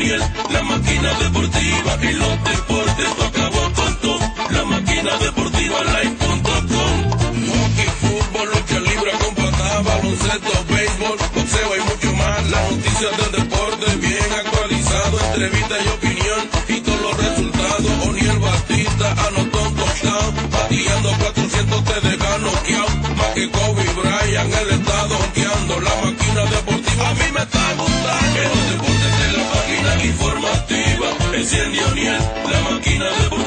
La máquina deportiva y los deportes acabó con todo. La máquina deportiva live.com. Hockey, fútbol, lucha libre con baloncesto, béisbol, boxeo y mucho más. Las noticias del deporte bien actualizado, entrevista y opinión y todos los resultados. O'Neill Batista anotó un touchdown, bateando 400 te deja noqueado. Más que Kobe Bryant, incendio ni la máquina de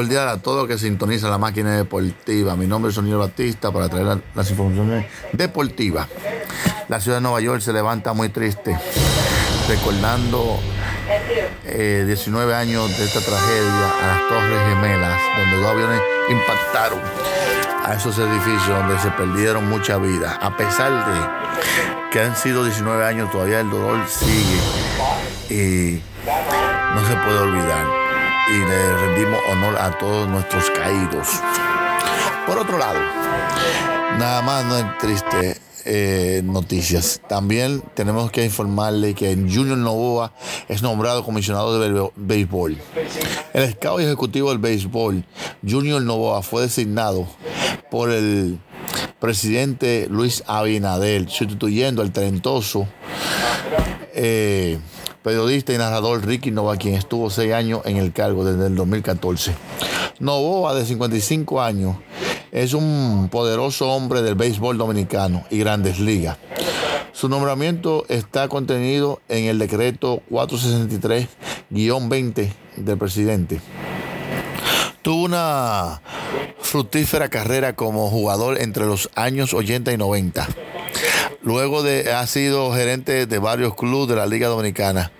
cordial a todos que sintonizan la máquina deportiva. Mi nombre es Sonido Batista para traer la- las informaciones deportivas. La ciudad de Nueva York se levanta muy triste, recordando eh, 19 años de esta tragedia a las Torres Gemelas, donde dos aviones impactaron a esos edificios donde se perdieron mucha vida. A pesar de que han sido 19 años, todavía el dolor sigue y no se puede olvidar. Y le rendimos honor a todos nuestros caídos. Por otro lado, nada más no es triste eh, noticias. También tenemos que informarle que Junior Novoa es nombrado comisionado de béisbol. El scout ejecutivo del béisbol, Junior Novoa, fue designado por el presidente Luis Abinader, sustituyendo al talentoso eh, periodista y narrador Ricky Nova, quien estuvo seis años en el cargo desde el 2014. Novoa, de 55 años, es un poderoso hombre del béisbol dominicano y grandes ligas. Su nombramiento está contenido en el decreto 463-20 del presidente. Tuvo una fructífera carrera como jugador entre los años 80 y 90. Luego de ha sido gerente de varios clubes de la Liga Dominicana.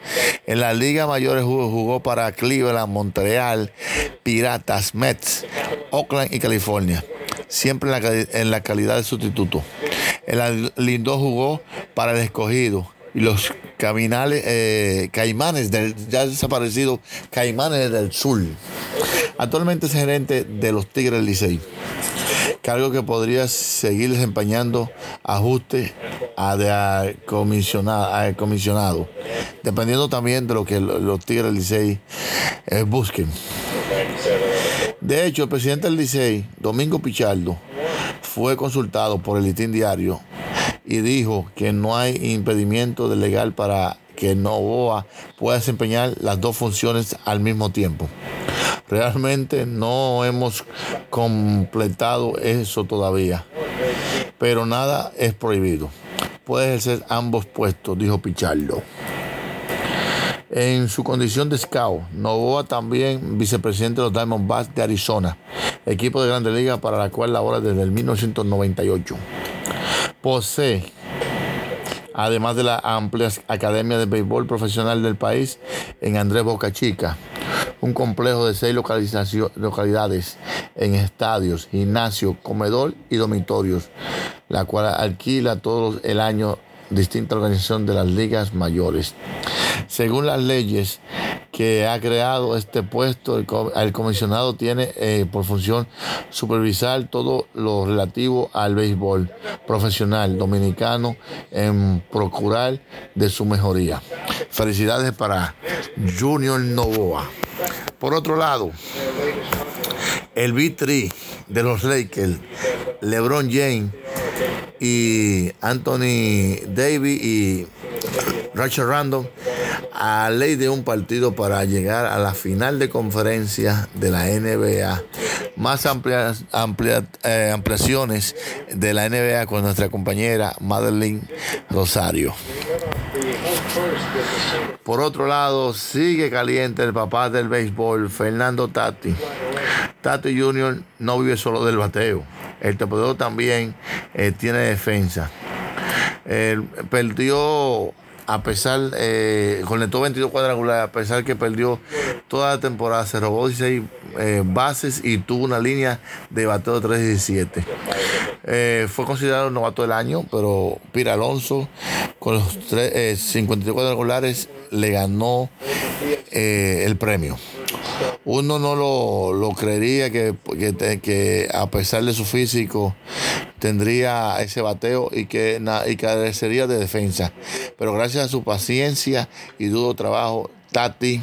En la Liga Mayores jugó, para Cleveland, Montreal, Piratas, Mets, Oakland y California. Siempre en la, en la calidad de sustituto. En la Lindó jugó para el escogido y los caminales, eh, caimanes del ya desaparecido Caimanes del Sur. Actualmente es gerente de los Tigres Licey cargo que podría seguir desempeñando ajustes a de a comisionado, a comisionado, dependiendo también de lo que lo- los Tigres del Licey eh, busquen. De hecho, el presidente del Licey, Domingo Pichardo, fue consultado por el Listín Diario y dijo que no hay impedimento legal para que Novoa pueda desempeñar las dos funciones al mismo tiempo. Realmente no hemos completado eso todavía, pero nada es prohibido. Puede ejercer ambos puestos, dijo Pichardo. En su condición de scout, Novoa también vicepresidente de los Diamondbacks de Arizona, equipo de Grande Liga para la cual labora desde el 1998. Posee además de la amplia academia de béisbol profesional del país en Andrés Boca Chica, un complejo de seis localidades en estadios, gimnasio, comedor y dormitorios, la cual alquila todo el año distinta organización de las ligas mayores. Según las leyes que ha creado este puesto, el, co- el comisionado tiene eh, por función supervisar todo lo relativo al béisbol profesional dominicano en procurar de su mejoría. Felicidades para Junior Novoa. Por otro lado, el B3 de los Lakers, LeBron James y Anthony Davis y Rachel Random a ley de un partido para llegar a la final de conferencia de la NBA. Más amplias, amplia- eh, ampliaciones de la NBA con nuestra compañera Madeline Rosario. Por otro lado, sigue caliente el papá del béisbol, Fernando Tati. Tati Jr. no vive solo del bateo. El torpedero también eh, tiene defensa. Perdió a pesar, eh, conectó 22 cuadrangulares, a pesar que perdió toda la temporada, se robó 16 eh, bases y tuvo una línea de bateo de 3.17. Eh, fue considerado novato del año, pero Pira Alonso, con los 52 cuadrangulares, le ganó el premio uno no lo, creería que, que, a pesar de su físico tendría ese bateo y que, y carecería de defensa. Pero gracias a su paciencia y duro trabajo, Tati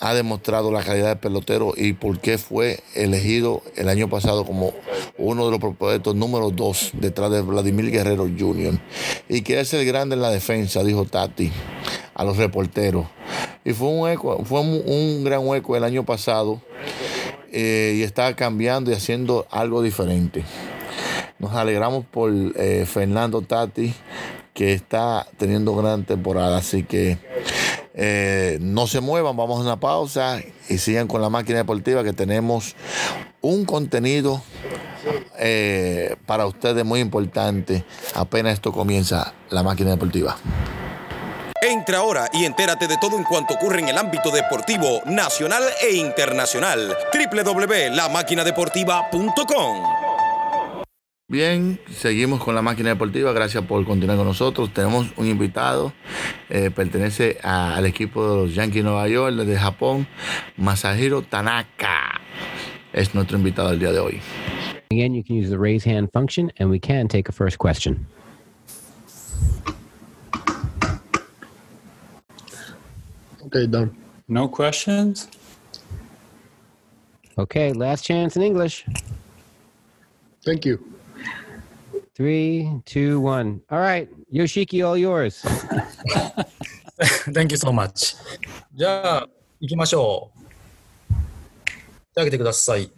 ha demostrado la calidad del pelotero y por qué fue elegido el año pasado como uno de los proyectos número dos detrás de Vladimir Guerrero Jr. Y quiere ser grande en la defensa, dijo Tati a los reporteros. Y fue un, eco, fue un gran hueco el año pasado eh, y está cambiando y haciendo algo diferente. Nos alegramos por eh, Fernando Tati, que está teniendo gran temporada. Así que eh, no se muevan, vamos a una pausa y sigan con la máquina deportiva que tenemos un contenido para ustedes muy importante. Apenas esto comienza la máquina deportiva. Entra ahora y entérate de todo en cuanto ocurre en el ámbito deportivo nacional e internacional. www.lamaquinadeportiva.com Bien, seguimos con la máquina deportiva. Gracias por continuar con nosotros. Tenemos un invitado, eh, pertenece al equipo de los Yankees de Nueva York, desde Japón, Masahiro Tanaka. Es nuestro invitado el día de hoy. Again, you can use the raise hand function, and we can take a first question. Okay, done. No questions? Okay, last chance in English. Thank you. Three, two, one. All right, Yoshiki, all yours. Thank you so much. じゃあ、行きましょう。手挙げてください。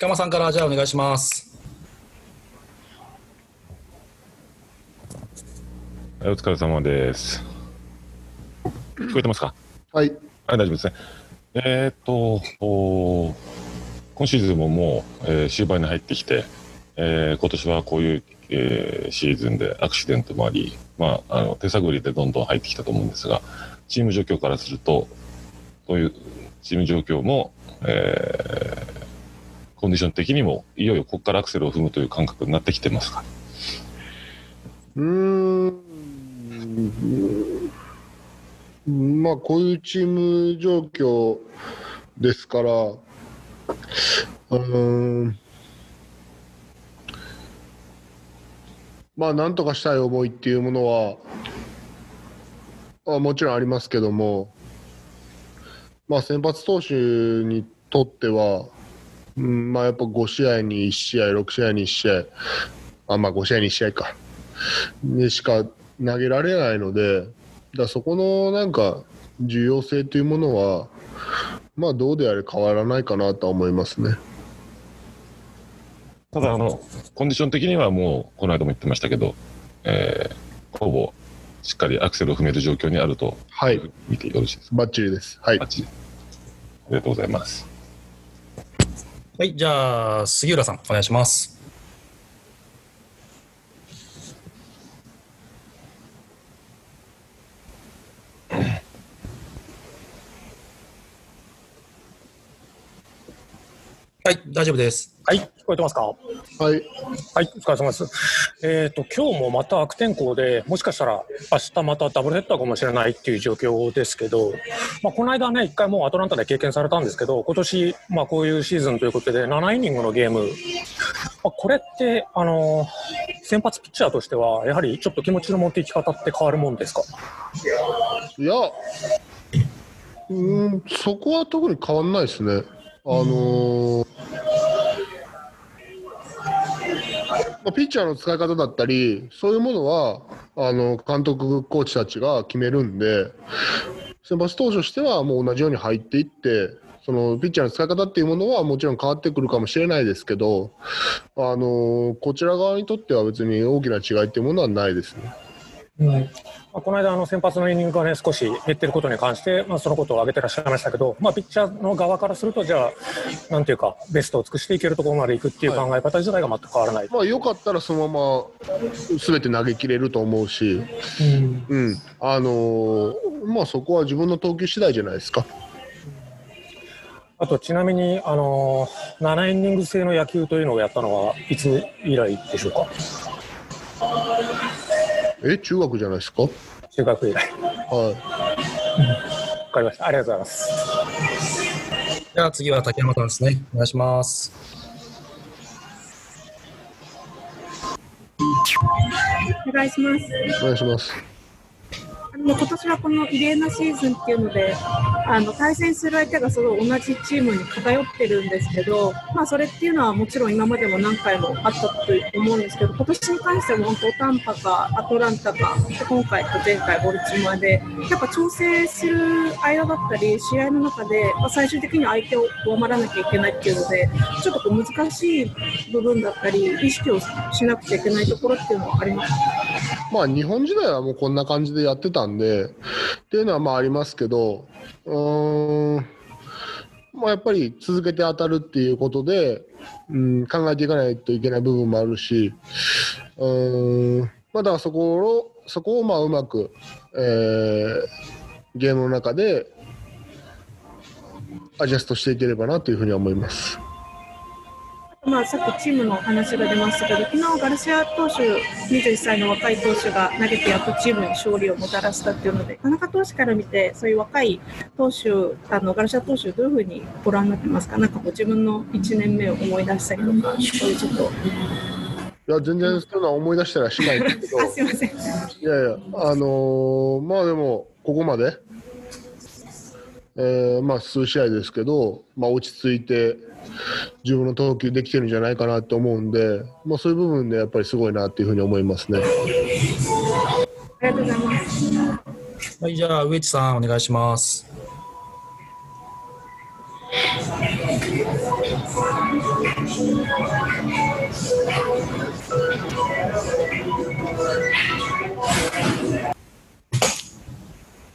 鹿間さんからじゃあお願いします。はい、お疲れ様です。聞こえてますか？はい。はい、大丈夫ですね。えー、っと、お今シーズンももう、えー、終盤に入ってきて、えー、今年はこういう、えー、シーズンでアクシデントもあり、まあ、あの手探りでどんどん入ってきたと思うんですが、チーム状況からすると、そういうチーム状況も、えー、コンディション的にも、いよいよここからアクセルを踏むという感覚になってきてますか？うーん、まあ、こういうチーム状況ですから、うん。まあ、なんとかしたい思いっていうものは、あもちろんありますけども、まあ、先発投手にとっては、うん。まあ、やっぱ5試合に1試合、6試合に1試合、あまあ、5試合に1試合か、にしか投げられないので、だそこのなんか重要性というものは、まあ、どうであれ変わらないかなと思いますね。ただあの、コンディション的にはもう、この間も言ってましたけど、えー、ほぼしっかりアクセルを踏める状況にあると、はい、見てよろしいですか？バッチリです。はい。バッチリ。ありがとうございます。はい、じゃあ、杉浦さん、お願いします。はい、大丈夫です。はい、聞こえてますか？はい。はい、お疲れ様です。えっ、ー、と、今日もまた悪天候で、もしかしたら明日またダブルヘッダーかもしれないっていう状況ですけど。まあ、この間ね、一回もうアトランタで経験されたんですけど、今年、まあ、こういうシーズンということで、7イニングのゲーム。まあ、これって、あの先発ピッチャーとしては、やはりちょっと気持ちの持っていき方って変わるもんですか？いや。うん、そこは特に変わんないですね。あのー、まあ、ピッチャーの使い方だったり、そういうものはあの監督、コーチたちが決めるんで、先発投手としてはもう同じように入っていって、そのピッチャーの使い方っていうものはもちろん変わってくるかもしれないですけど、あのこちら側にとっては別に大きな違いっていうものはないですね。うん。まあ、この間、あの先発のイニングが、ね、少し減ってることに関して、まあ、そのことを挙げてらっしゃいましたけど、まあ、ピッチャーの側からすると、じゃあ、なんていうか、ベストを尽くしていけるところまでいくっていう考え方自体が全く変わらない、まあ、よかったらそのまま全て投げきれると思うし、うん。うん。あのーまあ、そこは自分の投球次第じゃないですか。あと、ちなみに、あのー7イニング制の野球というのをやったのはいつ以来でしょうか、え中学じゃないですか？は中学以来。い。わかりました。ありがとうございます。じゃあ次は竹山さんですね。お願いします。お願いします。お願いします。あの今年はこの異例なシーズンっていうので、あの対戦する相手がすごい同じチームに偏ってるんですけど、まあ、それっていうのはもちろん今までも何回もあったと思うんですけど、今年に関しても本当、タンパかアトランタか、今回と前回、ボルチモアで、やっぱ調整する間だったり、試合の中で、まあ、最終的に相手を上回らなきゃいけないっていうので、ちょっとこう難しい部分だったり、意識をしなくちゃいけないところっていうのはありますまあ、日本時代はもうこんな感じでやってたんで、っていうのはまあありますけど、うん、まあ、やっぱり続けて当たるっていうことで、うん、考えていかないといけない部分もあるし、うーん、まあ、だからそこを、そこをまあうまく、えーゲームの中でアジャストしていければなというふうに思います。まあ、さっきチームの話が出ましたけど、昨日ガルシア投手、21歳の若い投手が投げてやっとチームに勝利をもたらしたっていうので、田中投手から見て、そういう若い投手、あのガルシア投手、どういうふうにご覧になってますか、なんかこう自分の1年目を思い出したりとか、そういうちょっと、いや、全然そういうのは思い出したらしないんですけど、あすいません、いやいや、あのーまあでも、ここまで、えーまあ、数試合ですけど、まあ、落ち着いて、自分の投球できてるんじゃないかなと思うんで、まあ、そういう部分でやっぱりすごいなっていうふうに思いますね。ありがとうございます。はい、じゃあ植地さんお願いします。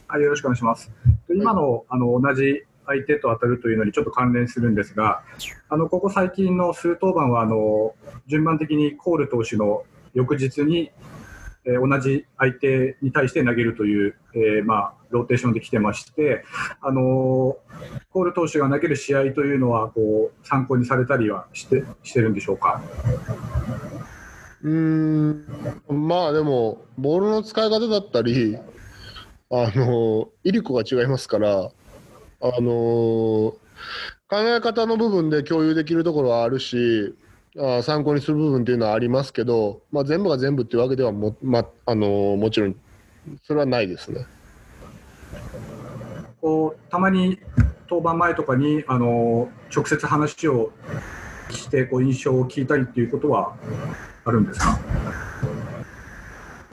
はい、よろしくお願いします。今のあの同じ相手と当たるというのにちょっと関連するんですが、あのここ最近の数登板はあの順番的にコール投手の翌日に、えー同じ相手に対して投げるという、えーまあ、ローテーションで来てまして、あのコール投手が投げる試合というのはこう参考にされたりはしてしてるんでしょうか？うん、まあでも、ボールの使い方だったり、あの威力が違いますから、あの考え方の部分で共有できるところはあるし、あ参考にする部分っていうのはありますけど、まあ、全部が全部っていうわけではも,、まあのもちろん、それはないですね。こうたまに登板前とかにあの直接話をしてこう印象を聞いたりっていうことはあるんですか？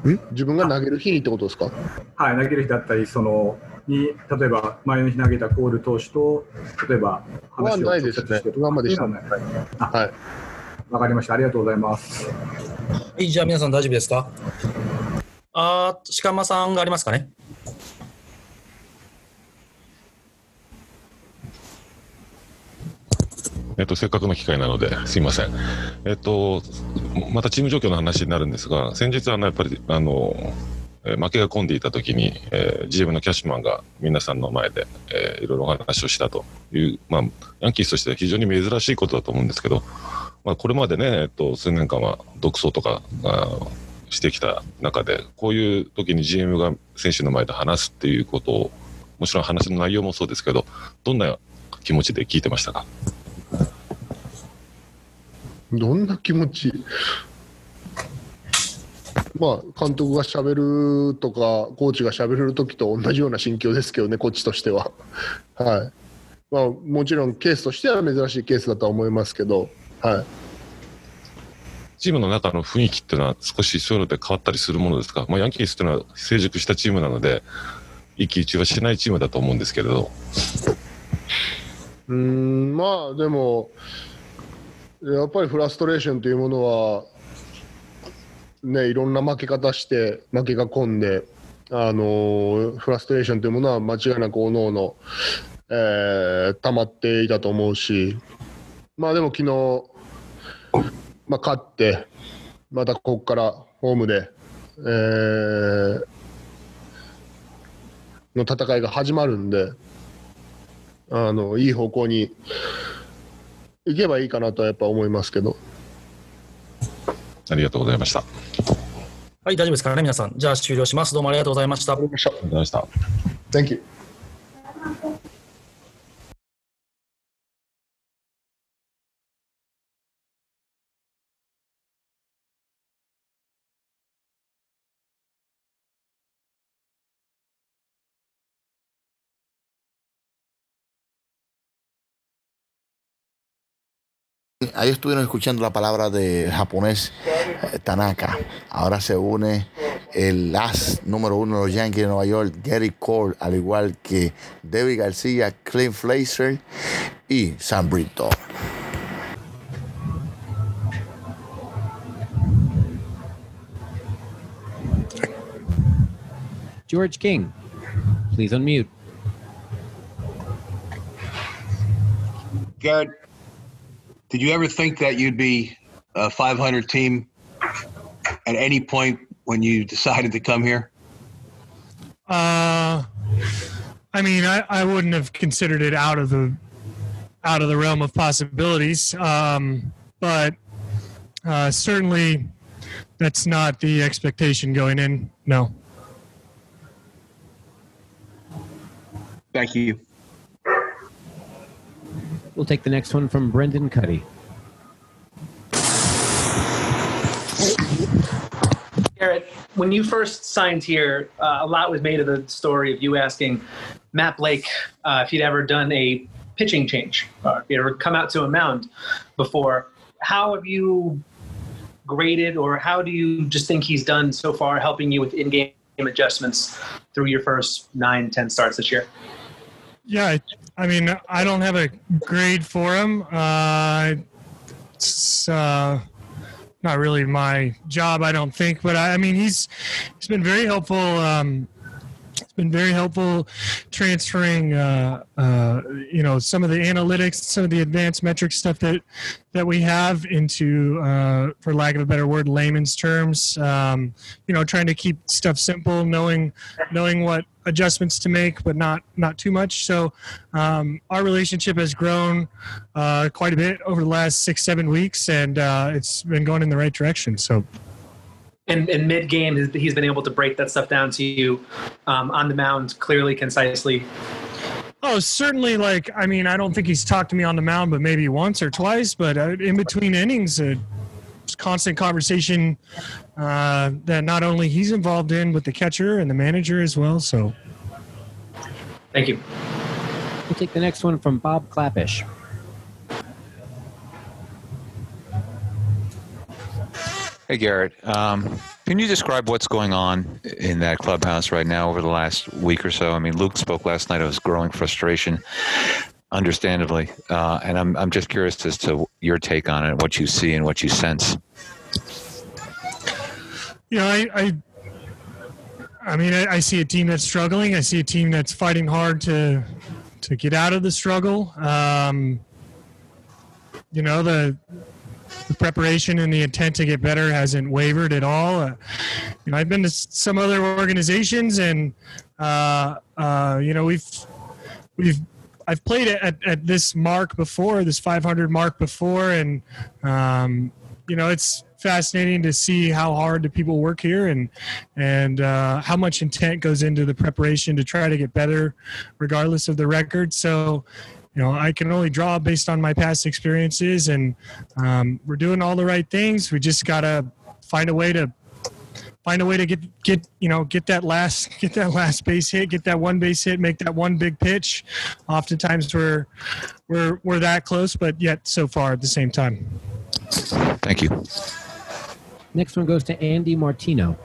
ん？自分が投げる日にってことですか？はい、投げる日だったりそのに例えば前の日投げたコール投手と例えば話をはないですね。今までしていうのはないあはい。わかりました。ありがとうございます。はい、じゃあ皆さん大丈夫ですか？あー、鹿間さんがありますかね？えっと、せっかくの機会なので、すいません。えっと、またチーム状況の話になるんですが、先日、あの、やっぱり、あの、え負けが込んでいた時に、えー GM のキャッシュマンが皆さんの前で、えーいろいろお話をしたという、まあ、ヤンキースとしては非常に珍しいことだと思うんですけど、まあ、これまでね、えっと、数年間は独走とか、あしてきた中で、こういう時に GM が選手の前で話すっていうことを、もちろん話の内容もそうですけど、どんな気持ちで聞いてましたか？どんな気持ち？まあ、監督がしゃべるとか、コーチがしゃべるときと同じような心境ですけどね、こっちとしては。はい。まあ、もちろんケースとしては珍しいケースだとは思いますけど、はい、チームの中の雰囲気っていうのは少しそういうので変わったりするものですか、まあ、ヤンキースっていうのは成熟したチームなので、一喜一憂はしないチームだと思うんですけれど、うーん、まあでも、やっぱりフラストレーションというものはね、いろんな負け方して、負けが込んで、あのフラストレーションというものは間違いなくおのおの、え溜まっていたと思うし、まあでも昨日、まあ、勝って、またここからホームで、えーの戦いが始まるんで、あのいい方向に行けばいいかなとはやっぱ思いますけど。ありがとうございました。あはい、大丈夫ですかね、皆さん。じゃあ終了します。どうもありがとうございました。りがとうございました。Thank you. Ahí estuvieron escuchando la palabra de japonés eh, Tanaka. Ahora se une el as número uno de los Yankees de Nueva York, Gary Cole, al igual que David García, Clint Fraser y Sam Brito. George King, please unmute. Garrett, did you ever think that you'd be a 500 team at any point when you decided to come here? Uh, I mean, I, I wouldn't have considered it out of the out of the realm of possibilities, um, but uh, certainly that's not the expectation going in. No. Thank you. We'll take the next one from Brendan Kuty. Gerrit, when you first signed here, uh, a lot was made of the story of you asking Matt Blake uh, if he'd ever done a pitching change, or if he'd ever come out to a mound before. How have you graded, or how do you just think he's done so far, helping you with in-game adjustments through your first nine, ten starts this year? Yeah, I, I mean, I don't have a grade for him. Uh, it's uh, not really my job, I don't think. But I, I mean, he's he's been very helpful. Um, been very helpful transferring, uh, uh, you know, some of the analytics, some of the advanced metric stuff that that we have into, uh, for lack of a better word, layman's terms. Um, you know, trying to keep stuff simple, knowing knowing what adjustments to make, but not not too much. So um, our relationship has grown uh, quite a bit over the last six seven weeks, and uh, it's been going in the right direction. So And, and mid-game, he's- he's been able to break that stuff down to you um, on the mound clearly, concisely. Oh, certainly. Like, I mean, I don't think he's talked to me on the mound, but maybe once or twice. But uh, in between innings, uh, it's constant conversation uh, that not only he's involved in, with the catcher and the manager as well. So, Thank you. We'll take the next one from Bob Klapisch. Hey, Gerrit. Um, can you describe what's going on in that clubhouse right now over the last week or so? I mean, Luke spoke last night of his growing frustration, understandably. Uh, and I'm, I'm just curious as to your take on it, what you see and what you sense. know, I, I, I mean, I, I see a team that's struggling. I see a team that's fighting hard to to get out of the struggle. Um, you know, the the preparation and the intent to get better hasn't wavered at all. Uh, you know, I've been to some other organizations, and uh, uh, you know, we've we've I've played at, at this mark before, this 500 mark before, and um, you know, it's fascinating to see how hard the people work here and and uh, how much intent goes into the preparation to try to get better, regardless of the record. So, you know, I can only draw based on my past experiences, and um, we're doing all the right things. We just gotta find a way to find a way to get get you know get that last get that last base hit, get that one base hit, make that one big pitch. Oftentimes we're we're we're that close, but yet so far at the same time. Thank you. Next one goes to Andy Martino.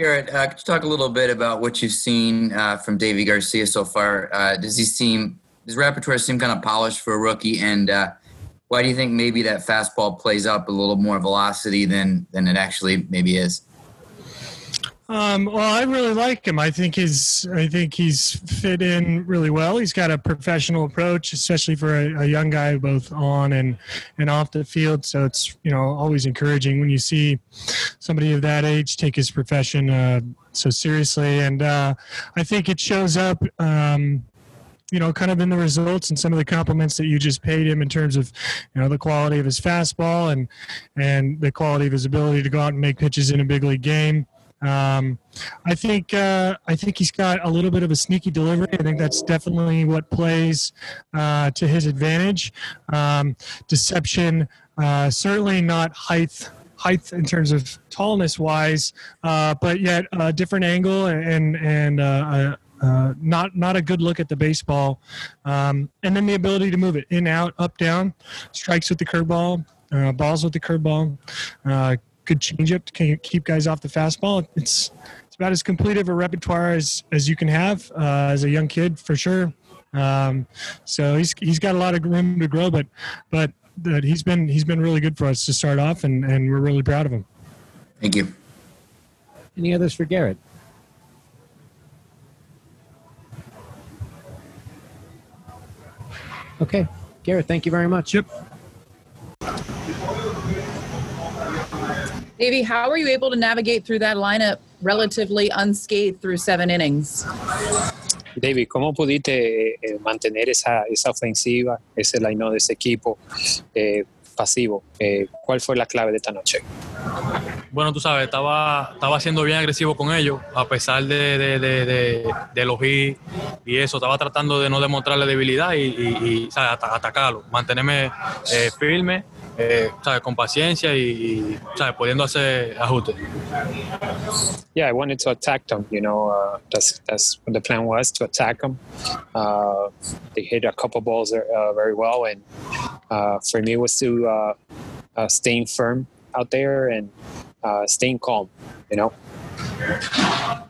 Gerrit, uh, could you talk a little bit about what you've seen uh, from Deivi Garcia so far? Uh, does he seem, does repertoire seem kind of polished for a rookie? And uh, why do you think maybe that fastball plays up a little more velocity than than it actually maybe is? Um, well, I really like him. I think he's I think he's fit in really well. He's got a professional approach, especially for a, a, young guy, both on and and off the field. So it's you know always encouraging when you see somebody of that age take his profession uh, so seriously. And uh, I think it shows up. Um, you know, kind of in the results and some of the compliments that you just paid him in terms of, you know, the quality of his fastball and and the quality of his ability to go out and make pitches in a big league game. Um, I think uh, I think he's got a little bit of a sneaky delivery. I think that's definitely what plays uh, to his advantage. Um, deception, uh, certainly not height height in terms of tallness wise, uh, but yet a different angle and and. Uh, uh, not not a good look at the baseball, um, and then the ability to move it in, out, up, down, strikes with the curveball, uh, balls with the curveball, uh, good changeup to keep guys off the fastball. It's it's about as complete of a repertoire as as you can have uh, as a young kid for sure. Um, so he's he's got a lot of room to grow, but but that he's been he's been really good for us to start off, and and we're really proud of him. Thank you. Any others for Gerrit? Okay, Gerrit, thank you very much. Yep. Davey, how were you able to navigate through that lineup relatively unscathed through seven innings? David, ¿cómo pudiste eh, mantener esa, esa ofensiva, ese line de ese equipo eh, pasivo? Eh, ¿Cuál fue la clave de esta noche? Bueno, tú sabes, estaba, estaba siendo bien agresivo con ellos, a pesar de, de, de, de, de los hits y eso. Estaba tratando de no demostrarle debilidad y, y, y atacarlo, mantenerme eh, firme eh, con paciencia y, pudiendo hacer ajustes. Yeah, I wanted to attack them. You know, uh, that's that's what the plan was to attack them. Uh, they hit a couple balls uh, very well, and uh, for me it was to uh, uh, staying firm out there and staying calm. You know.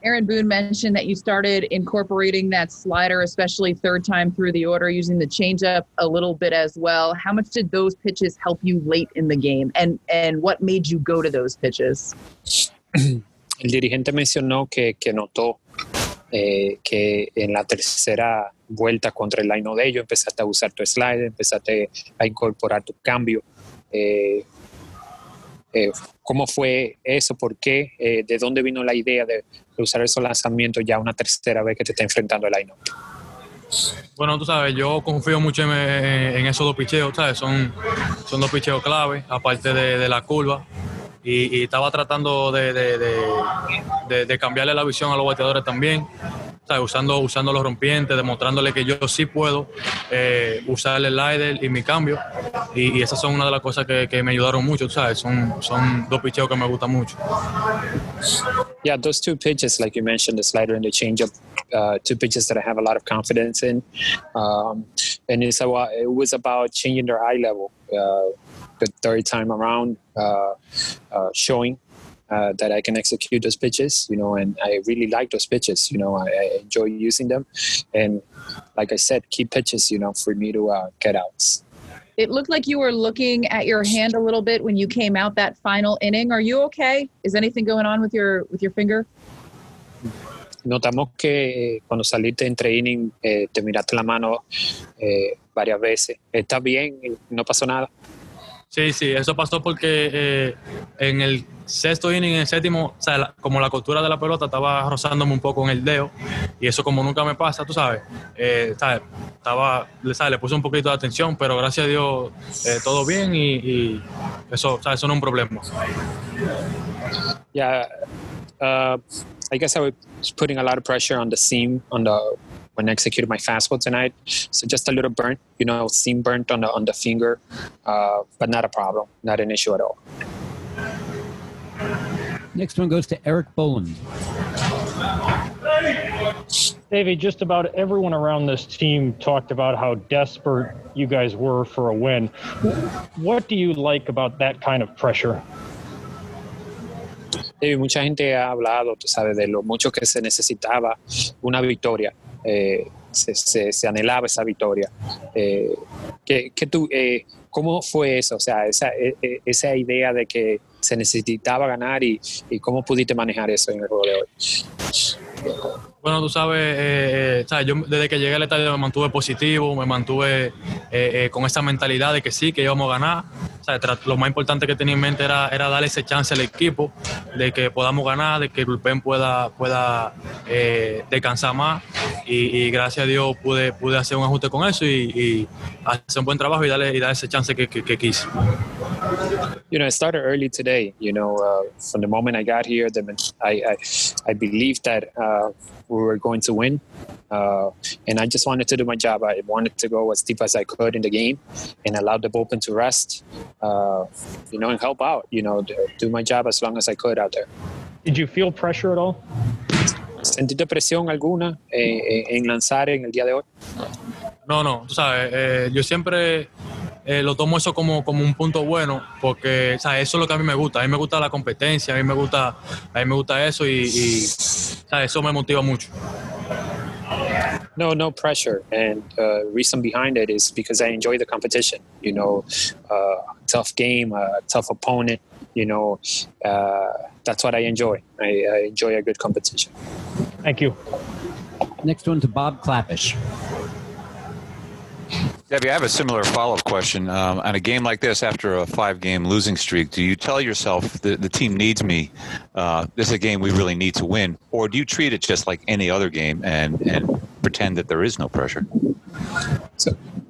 Aaron Boone mentioned that you started incorporating that slider, especially third time through the order, using the changeup a little bit as well. How much did those pitches help you late in the game, and and what made you go to those pitches? El dirigente mencionó que, que notó eh, que en la tercera vuelta contra el line de ellos empezaste a usar tu slider, empezaste a incorporar tu cambio. Eh, eh, ¿Cómo fue eso? ¿Por qué? Eh, ¿De dónde vino la idea de, usar esos lanzamientos ya una tercera vez que te está enfrentando el line Bueno, tú sabes, yo confío mucho en, esos dos picheos, ¿sabes? Son, son dos picheos clave, aparte de, de la curva. Y, y, estaba tratando de, de, de, cambiarle la visión a los bateadores también. ¿Sabes? Usando, usando los rompientes, demostrándole que yo sí puedo eh, usar el slider y mi cambio. Y, y, esas son una de las cosas que, que me ayudaron mucho, ¿sabes? Son, son dos picheos que me gustan mucho. Yeah, those two pitches, like you mentioned, the slider and the changeup, uh, two pitches that I have a lot of confidence in. Um, and it's it was about changing their eye level. Uh, the third time around, uh, uh, showing uh, that I can execute those pitches, you know, and I really like those pitches. You know, I, I, enjoy using them, and like I said, key pitches, you know, for me to uh, get outs. It looked like you were looking at your hand a little bit when you came out that final inning. Are you okay? Is anything going on with your with your finger? Notamos que cuando saliste entre inning eh, te miraste la mano eh, varias veces. ¿Estás bien? ¿No pasó nada? Sí, sí, eso pasó porque eh, en el sexto inning, en el séptimo, o sea, la, como la costura de la pelota estaba rozándome un poco en el dedo, y eso como nunca me pasa, tú sabes, eh, ¿sabes? Estaba, ¿sabes? le puse un poquito de atención, pero gracias a Dios eh, todo bien y, y eso, eso no es un problema. Yeah, uh, I guess I was putting a lot of pressure on the seam, on the when I executed my fastball tonight. So just a little burnt, you know, seam burnt on the on the finger, uh, but not a problem, not an issue at all. Next one goes to Erik Boland. Deivi, just about everyone around this team talked about how desperate you guys were for a win. What do you like about that kind of pressure? David, mucha gente ha hablado, tú sabes, de lo mucho que se necesitaba una victoria. Eh, se, se, se, anhelaba esa victoria. Eh, ¿qué, qué, tú, eh, ¿Cómo fue eso? O sea, esa, e- e- esa idea de que se necesitaba ganar y, y cómo pudiste manejar eso en el juego de hoy. Bueno, tú sabes, eh, eh, sabes, yo desde que llegué al estadio me mantuve positivo, me mantuve eh, eh, con esa mentalidad de que sí, que íbamos a ganar. Lo más importante que tenía en mente era, darle ese chance al equipo, de que podamos ganar, de que el bullpen pueda, pueda eh, descansar más. Y, gracias a Dios pude, pude hacer un ajuste con eso y, hacer un buen trabajo y darle, y darle ese chance que quise. You know, I started early today. You know, uh, from the moment I got here, the, I, I, I believed that uh, we were going to win. Uh, and I just wanted to do my job. I wanted to go as deep as I could in the game and allow the bullpen to rest, uh, you know, and help out, you know, do- do my job as long as I could out there. Did you feel pressure at all? ¿Sentiste presión alguna eh, eh, en lanzar en el día de hoy? No, no, tú sabes, eh, yo siempre eh, lo tomo eso como, como un punto bueno, porque ¿sabes? eso es lo que a mí me gusta. A mí me gusta la competencia, a mí me gusta, a mí me gusta eso y, y, ¿sabes? eso me motiva mucho. No, no pressure. And uh, reason behind it is because I enjoy the competition. You know, uh, tough game, a tough opponent. You know, uh, that's what I enjoy. I, I enjoy a good competition. Thank you. Next one to Bob Clappish. Deivi, I have a similar follow-up question. Um, on a game like this, after a five-game losing streak, do you tell yourself the, the team needs me? Uh, this is a game we really need to win, or do you treat it just like any other game and and pretend that there is no pressure?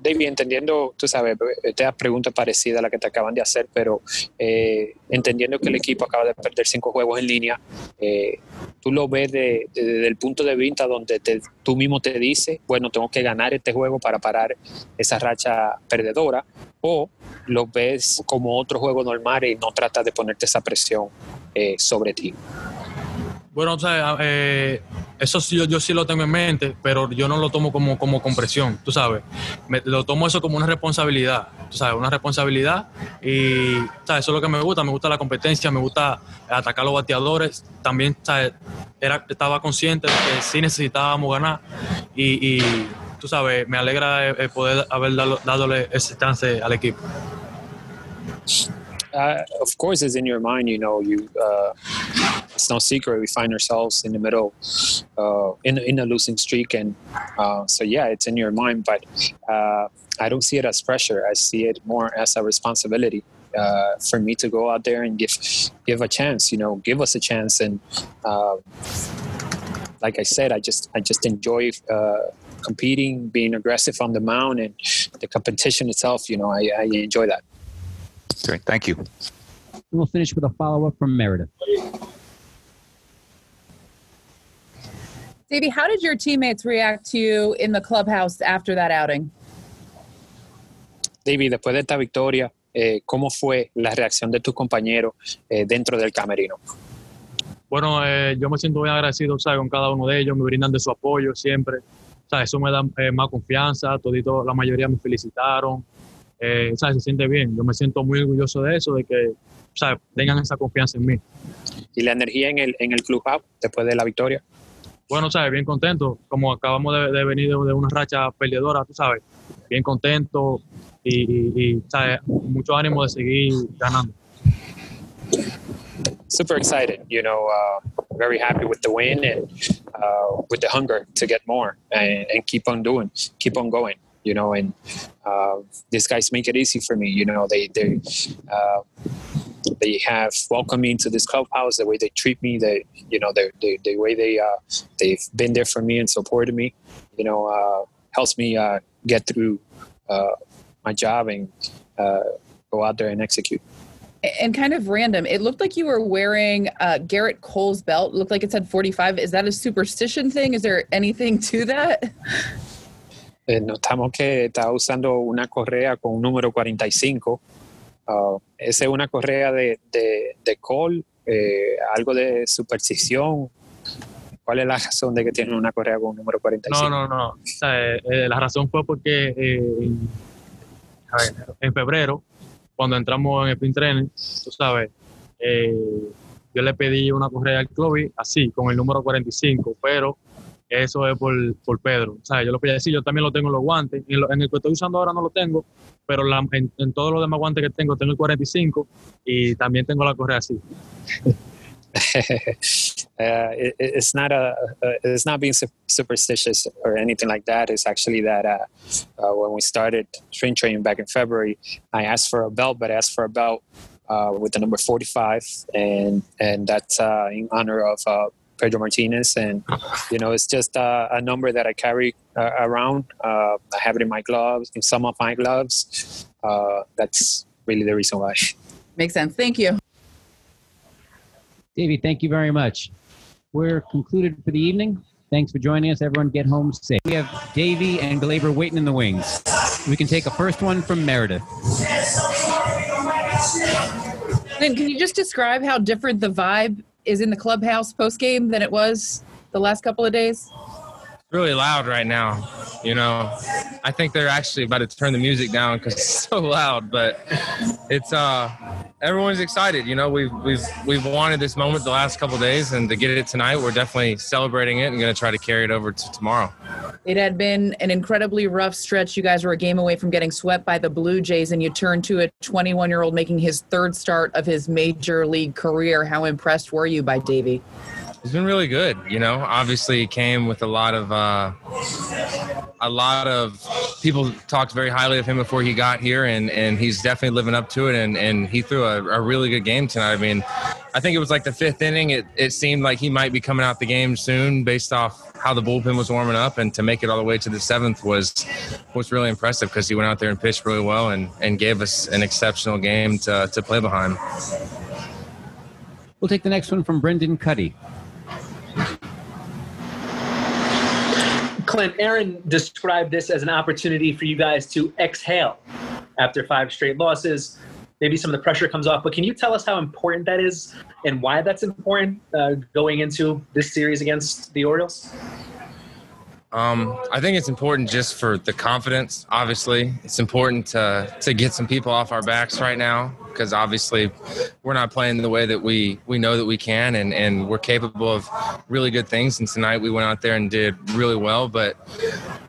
David, entendiendo, tú sabes, esta pregunta parecida a la que te acaban de hacer, pero eh, entendiendo que el equipo acaba de perder cinco juegos en línea, eh, tú lo ves de- el punto de vista donde te- tú mismo te dices, bueno, tengo que ganar este juego para parar esa racha perdedora, o lo ves como otro juego normal y no tratas de ponerte esa presión eh, sobre ti. Bueno, o sea, eh, eso sí, yo, yo sí lo tengo en mente, pero yo no lo tomo como, como compresión, tú sabes. Me- lo tomo eso como una responsabilidad, tú sabes, una responsabilidad. Y ¿sabes? eso es lo que me gusta, me gusta la competencia, me gusta atacar a los bateadores. También ¿sabes? Era, estaba consciente de que sí necesitábamos ganar. Y, y, tú sabes, me alegra poder haber dado, dadole ese chance al equipo. uh, of course, it's in your mind. You know, you. Uh, it's no secret we find ourselves in the middle, uh, in in a losing streak, and uh, so yeah, it's in your mind. But uh, I don't see it as pressure. I see it more as a responsibility. Uh, for me to go out there and give give a chance, you know, give us a chance, and uh, like I said, I just I just enjoy uh, competing, being aggressive on the mound, and the competition itself. You know, I, I enjoy that. Great, thank you. And we'll finish with a follow-up from Meredith. Davey, how did your teammates react to you in the clubhouse after that outing? David, después de esta victoria, eh, ¿cómo fue la reacción de tus compañeros eh, dentro del camerino? Bueno, eh, yo me siento muy agradecido ¿sabes? con cada uno de ellos, me brindan de su apoyo siempre. ¿sabes? Eso me da eh, más confianza, todito, la mayoría me felicitaron. Eh, ¿sabes? Se siente bien, yo me siento muy orgulloso de eso, de que ¿sabes? tengan esa confianza en mí. ¿Y la energía en el, en el clubhouse después de la victoria? Bueno, ¿sabes? Bien contento, como acabamos de, de venir de, de una racha perdedora, tú sabes, bien contento y, y- y, ¿sabes? mucho ánimo de seguir ganando. Super excited, you know, uh, very happy with the win and uh, with the hunger to get more and, and keep on doing, keep on going, you know, and uh, these guys make it easy for me, you know, they, they, uh, they have welcomed me into this clubhouse, the way they treat me, the, you know, the, the, the way they, uh, they've been there for me and supported me, you know, uh, helps me uh, get through uh, my job and uh, go out there and execute. And kind of random, it looked like you were wearing uh, Gerrit Cole's belt. It looked like it said 45. Is that a superstition thing? Is there anything to that? Eh, notamos que está usando una correa con un número 45. Ah, esa es una correa de, de, de Cole, eh, algo de superstición. ¿Cuál es la razón de que tiene una correa con un número 45? No, no, no. O sea, eh, eh, la razón fue porque eh, a ver, en febrero, cuando entramos en el sprint training, tú sabes, eh, yo le pedí una correa al club así, con el número 45, pero eso es por, por Pedro. O sea, yo lo quería decir, yo también lo tengo en los guantes. En, lo- en el que estoy usando ahora no lo tengo, pero la- en, en todos los demás guantes que tengo, tengo el 45 y también tengo la correa así. uh, it, it's not a, uh, it's not being sup- superstitious or anything like that. It's actually that uh, uh, when we started string training back in February, I asked for a belt, but I asked for a belt uh, with the number 45, and and that's uh, in honor of Pedro Martinez. And you know, it's just uh, a number that I carry uh, around. Uh, I have it in my gloves, in some of my gloves. Uh, that's really the reason why. Makes sense. Thank you. Deivi, thank you very much. We're concluded for the evening. Thanks for joining us. Everyone get home safe. We have Deivi and Gleyber waiting in the wings. We can take a first one from Meredith. Lynn, can you just describe how different the vibe is in the clubhouse post game than it was the last couple of days? Really loud right now. You know, I think they're actually about to turn the music down because it's so loud. But it's uh, everyone's excited. You know, we've we've we've wanted this moment the last couple days, and to get it tonight, we're definitely celebrating it and going to try to carry it over to tomorrow. It had been an incredibly rough stretch. You guys were a game away from getting swept by the Blue Jays, and you turned to a 21 year old making his third start of his major league career. How impressed were you by Deivi? It's been really good. You know, obviously came with a lot of uh, a lot of people talked very highly of him before he got here, and and he's definitely living up to it. And and he threw a, a really good game tonight. I mean, I think it was like the fifth inning. It it seemed like he might be coming out the game soon, based off how the bullpen was warming up, and to make it all the way to the seventh was was really impressive because he went out there and pitched really well and and gave us an exceptional game to to play behind. We'll take the next one from Brendan Kuty. Clint, Aaron described this as an opportunity for you guys to exhale after five straight losses. Maybe some of the pressure comes off, but can you tell us how important that is and why that's important uh, going into this series against the Orioles? Um, I think it's important just for the confidence. Obviously, it's important to to get some people off our backs right now because obviously we're not playing the way that we we know that we can, and and we're capable of really good things. And tonight we went out there and did really well, but.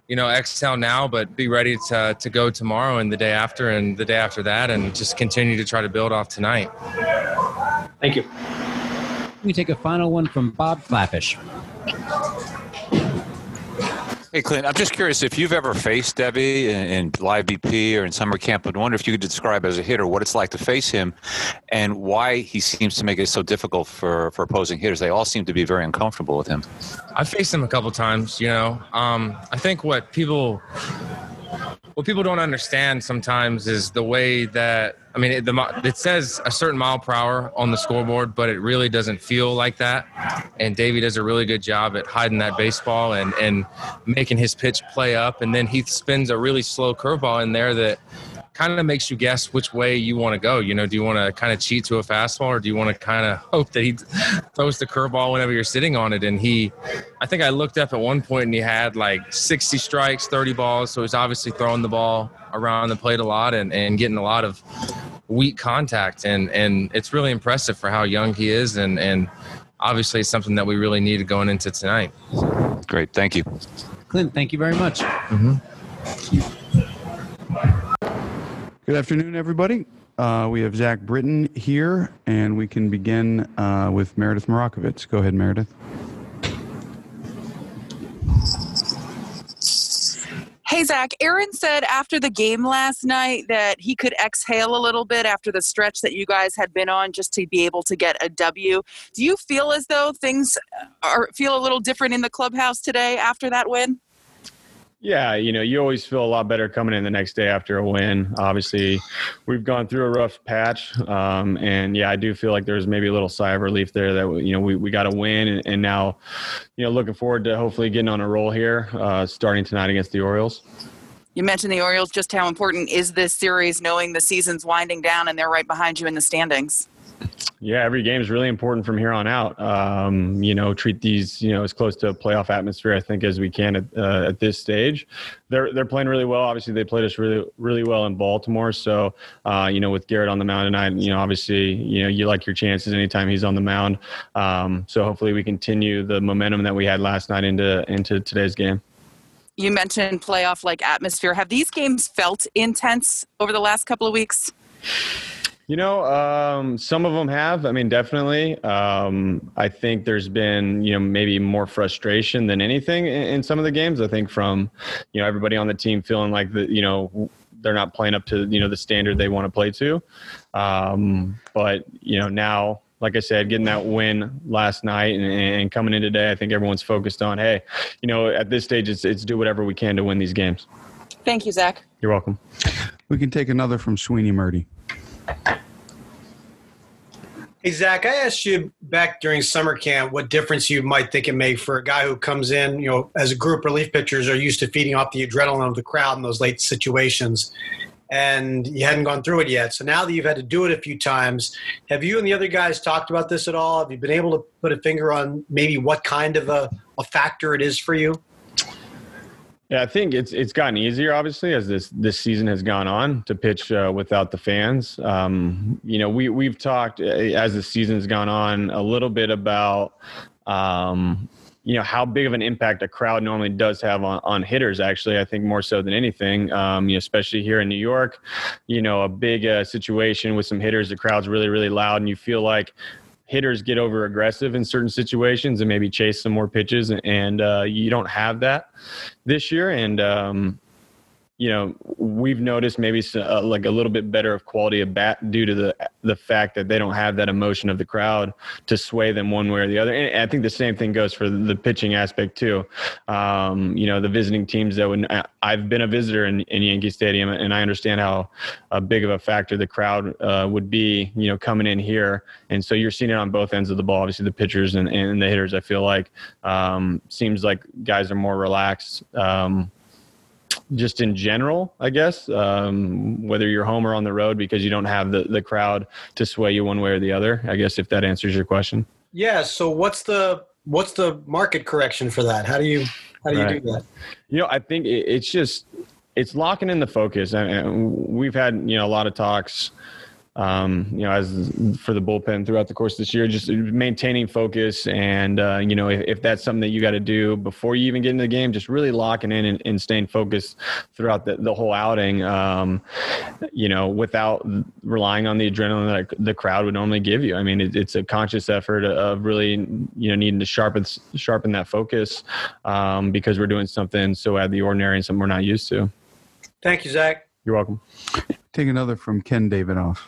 You know, exhale now, but be ready to, to go tomorrow and the day after and the day after that, and just continue to try to build off tonight. Thank you. We take a final one from Bob Klapisch. Hey, Clint, I'm just curious if you've ever faced Deivi in, in live BP or in summer camp. I wonder if you could describe as a hitter what it's like to face him and why he seems to make it so difficult for, for opposing hitters. They all seem to be very uncomfortable with him. I faced him a couple times, you know. Um, I think what people what people don't understand sometimes is the way that I mean it, the it says a certain mile per hour on the scoreboard, but it really doesn't feel like that. And Deivi does a really good job at hiding that baseball and and making his pitch play up, and then he spins a really slow curveball in there that kind of makes you guess which way you want to go. You know, do you want to kind of cheat to a fastball or do you want to kind of hope that he throws the curveball whenever you're sitting on it? And he, I think I looked up at one point and he had like 60 strikes, 30 balls. So he's obviously throwing the ball around the plate a lot and, and getting a lot of weak contact. And, and it's really impressive for how young he is. And, and obviously it's something that we really needed going into tonight. Great. Thank you. Clint, thank you very much. Mm-hmm. Good afternoon, everybody. Uh, we have Zach Britton here, and we can begin uh, with Meredith Marakovits. Go ahead, Meredith. Hey, Zach. Aaron said after the game last night that he could exhale a little bit after the stretch that you guys had been on just to be able to get a W. Do you feel as though things are feel a little different in the clubhouse today after that win? Yeah, you know, you always feel a lot better coming in the next day after a win. Obviously, we've gone through a rough patch, um, and yeah, I do feel like there's maybe a little sigh of relief there that you know we, we got a win, and, and now, you know, looking forward to hopefully getting on a roll here, uh, starting tonight against the Orioles. You mentioned the Orioles. Just how important is this series, knowing the season's winding down and they're right behind you in the standings? Yeah, every game is really important from here on out. Um, you know, treat these you know as close to a playoff atmosphere I think as we can at, uh, at this stage. They're they're playing really well. Obviously, they played us really really well in Baltimore. So uh, you know, with Gerrit on the mound tonight, you know, obviously you know you like your chances anytime he's on the mound. Um, so hopefully we continue the momentum that we had last night into into today's game. You mentioned playoff like atmosphere. Have these games felt intense over the last couple of weeks? You know, um, some of them have. I mean, definitely. Um, I think there's been, you know, maybe more frustration than anything in, in, some of the games. I think from, you know, everybody on the team feeling like the, you know, they're not playing up to, you know, the standard they want to play to. Um, but you know, now, like I said, getting that win last night and, and coming in today, I think everyone's focused on, hey, you know, at this stage, it's it's do whatever we can to win these games. Thank you, Zach. You're welcome. We can take another from Sweeny Murti. Hey, Zach, I asked you back during summer camp what difference you might think it made for a guy who comes in, you know, as a group relief pitchers are used to feeding off the adrenaline of the crowd in those late situations. And you hadn't gone through it yet. So now that you've had to do it a few times, have you and the other guys talked about this at all? Have you been able to put a finger on maybe what kind of a, a factor it is for you? Yeah, I think it's it's gotten easier, obviously, as this this season has gone on to pitch uh, without the fans. Um, you know, we we've talked uh, as the season's gone on a little bit about. Um, you know how big of an impact a crowd normally does have on, on hitters actually i think more so than anything um, you know, especially here in new york you know a big uh, situation with some hitters the crowd's really really loud and you feel like hitters get over aggressive in certain situations and maybe chase some more pitches and uh, you don't have that this year and um, you know, we've noticed maybe uh, like a little bit better of quality of bat due to the the fact that they don't have that emotion of the crowd to sway them one way or the other. And I think the same thing goes for the pitching aspect too. Um, you know, the visiting teams that when I've been a visitor in, in Yankee Stadium, and I understand how uh, big of a factor the crowd uh, would be. You know, coming in here, and so you're seeing it on both ends of the ball. Obviously, the pitchers and, and the hitters. I feel like um, seems like guys are more relaxed. Um, just in general, I guess, um, whether you're home or on the road, because you don't have the, the crowd to sway you one way or the other. I guess if that answers your question. Yeah. So what's the what's the market correction for that? How do you how do you right. do that? You know, I think it, it's just it's locking in the focus. I mean, we've had you know a lot of talks um, you know, as for the bullpen throughout the course of this year, just maintaining focus. And, uh, you know, if, if, that's something that you got to do before you even get into the game, just really locking in and, and staying focused throughout the, the whole outing, um, you know, without relying on the adrenaline that the crowd would normally give you. I mean, it, it's a conscious effort of really, you know, needing to sharpen, sharpen that focus um, because we're doing something so out of the ordinary and something we're not used to. Thank you, Zach. You're welcome. Take another from Ken Davidoff.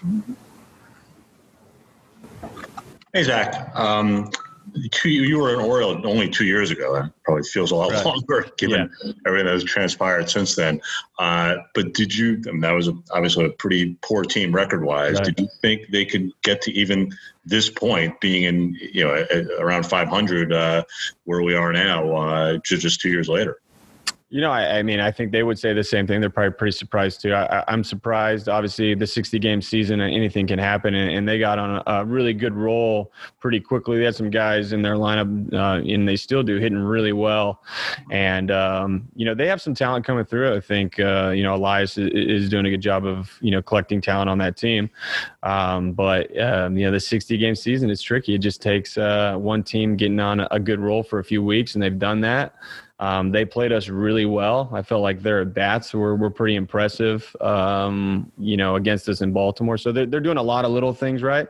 Hey, Zach. Um, two, you were an Oriole only two years ago. That probably feels a lot right. longer given yeah. everything that has transpired since then. Uh, but did you, I mean, that was a, obviously a pretty poor team record wise. Right. Did you think they could get to even this point, being in, you know, around 500, uh, where we are now, uh, just, just two years later? You know, I, I, mean, I think they would say the same thing. They're probably pretty surprised too. I, am surprised. Obviously, the 60 game season, anything can happen, and, and they got on a, a, really good roll pretty quickly. They had some guys in their lineup, uh, and they still do hitting really well. And um, you know, they have some talent coming through. I think uh, you know Elias is, is, doing a good job of you know collecting talent on that team. Um, but um, you know, the 60 game season is tricky. It just takes uh, one team getting on a good roll for a few weeks, and they've done that. Um, they played us really well. I felt like their bats were, were pretty impressive, um, you know, against us in Baltimore. So they're, they're doing a lot of little things right,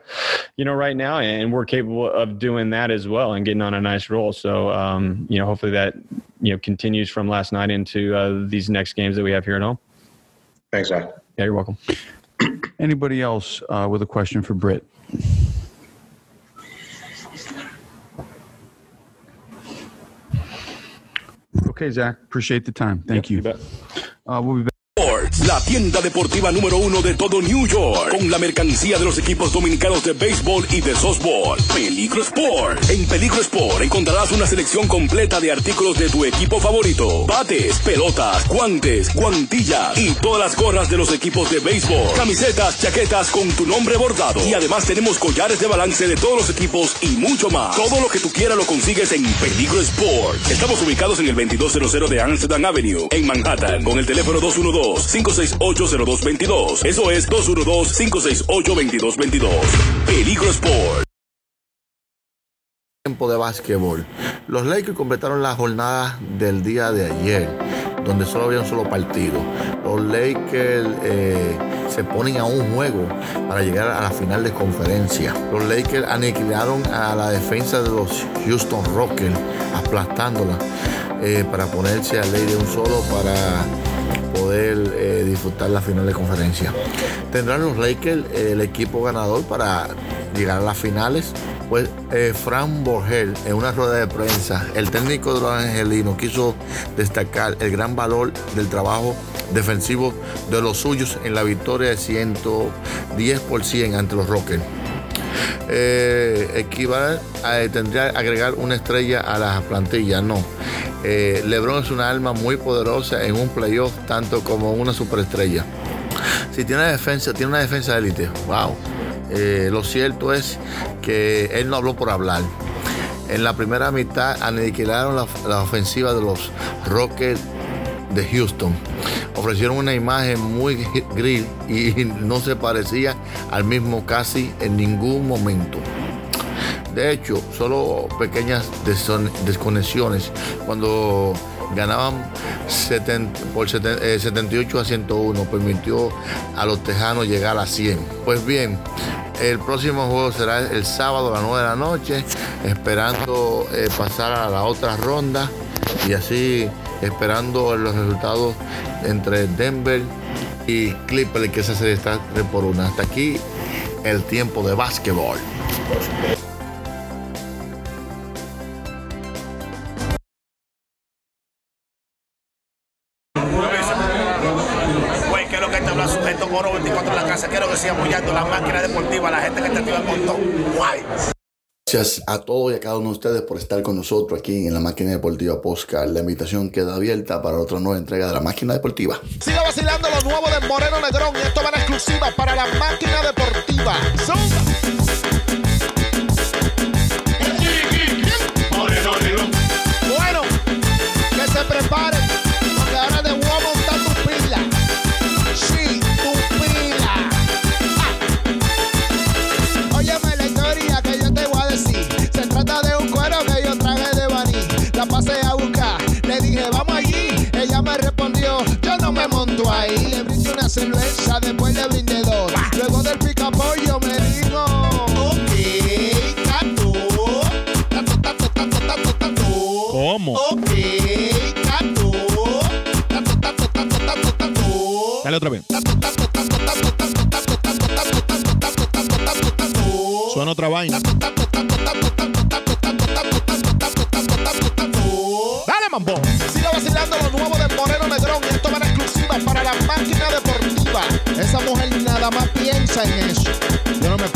you know, right now. And we're capable of doing that as well and getting on a nice roll. So, um, you know, hopefully that, you know, continues from last night into uh, these next games that we have here at home. Thanks, Zach. Yeah, you're welcome. Anybody else uh, with a question for Britt? Okay, Zach. Appreciate the time. Thank yep, you. you uh, we'll be back. La tienda deportiva número uno de todo New York, con la mercancía de los equipos dominicanos de béisbol y de softball. Peligro Sport. En Peligro Sport encontrarás una selección completa de artículos de tu equipo favorito. Bates, pelotas, guantes, guantillas y todas las gorras de los equipos de béisbol. Camisetas, chaquetas con tu nombre bordado. Y además tenemos collares de balance de todos los equipos y mucho más. Todo lo que tú quieras lo consigues en Peligro Sport. Estamos ubicados en el 2200 de Amsterdam Avenue, en Manhattan, con el teléfono 212-568-0222. Eso es 212-568-2222. Peligro Sport. Tiempo de básquetbol. Los Lakers completaron la jornada del día de ayer, donde solo había un solo partido. Los Lakers eh, se ponen a un juego para llegar a la final de conferencia. Los Lakers aniquilaron a la defensa de los Houston Rockets, aplastándola eh, para ponerse a ley de un solo para poder eh, disfrutar la final de conferencia. Tendrán los Lakers eh, el equipo ganador para llegar a las finales. Pues eh, Fran Borgel, en una rueda de prensa, el técnico de los angelinos quiso destacar el gran valor del trabajo defensivo de los suyos en la victoria de 110 por 100 ante los Rockets. Eh, a, tendría que agregar una estrella a la plantilla, no. Eh, LeBron es una alma muy poderosa en un playoff, tanto como una superestrella. Si tiene una defensa, tiene una defensa de élite, wow. Eh, lo cierto es que él no habló por hablar. En la primera mitad aniquilaron la, la ofensiva de los Rockets de Houston. Ofrecieron una imagen muy gris y no se parecía al mismo casi en ningún momento. De hecho, solo pequeñas desconexiones cuando ganaban 70 por 70, eh, 78 a 101 permitió a los tejanos llegar a 100. Pues bien, el próximo juego será el sábado a las 9 de la noche, esperando eh, pasar a la otra ronda y así esperando los resultados entre Denver y Clippers, que esa serie está 3 por 1. Hasta aquí el tiempo de básquetbol. Gracias a todos y a cada uno de ustedes por estar con nosotros aquí en la Máquina Deportiva Postcard. La invitación queda abierta para otra nueva entrega de la Máquina Deportiva. Siga vacilando lo nuevo de Moreno Negrón y esto va en exclusiva para la máquina deportiva. Zumba. cerveza después de vendedor. Luego del pica me dijo. Ok, tato. Tato, tato, tato, tato, tato. ¿Cómo? Ok, tato. Tato, tato, tato, tato, tato. Dale otra vez. Tato, tato, tato, tato, tato, tato, tato, tato, tato, tato, tato, tato, tato. Suena otra vaina. Tato, tato, tato, tato. Piensa en eso. Yo no me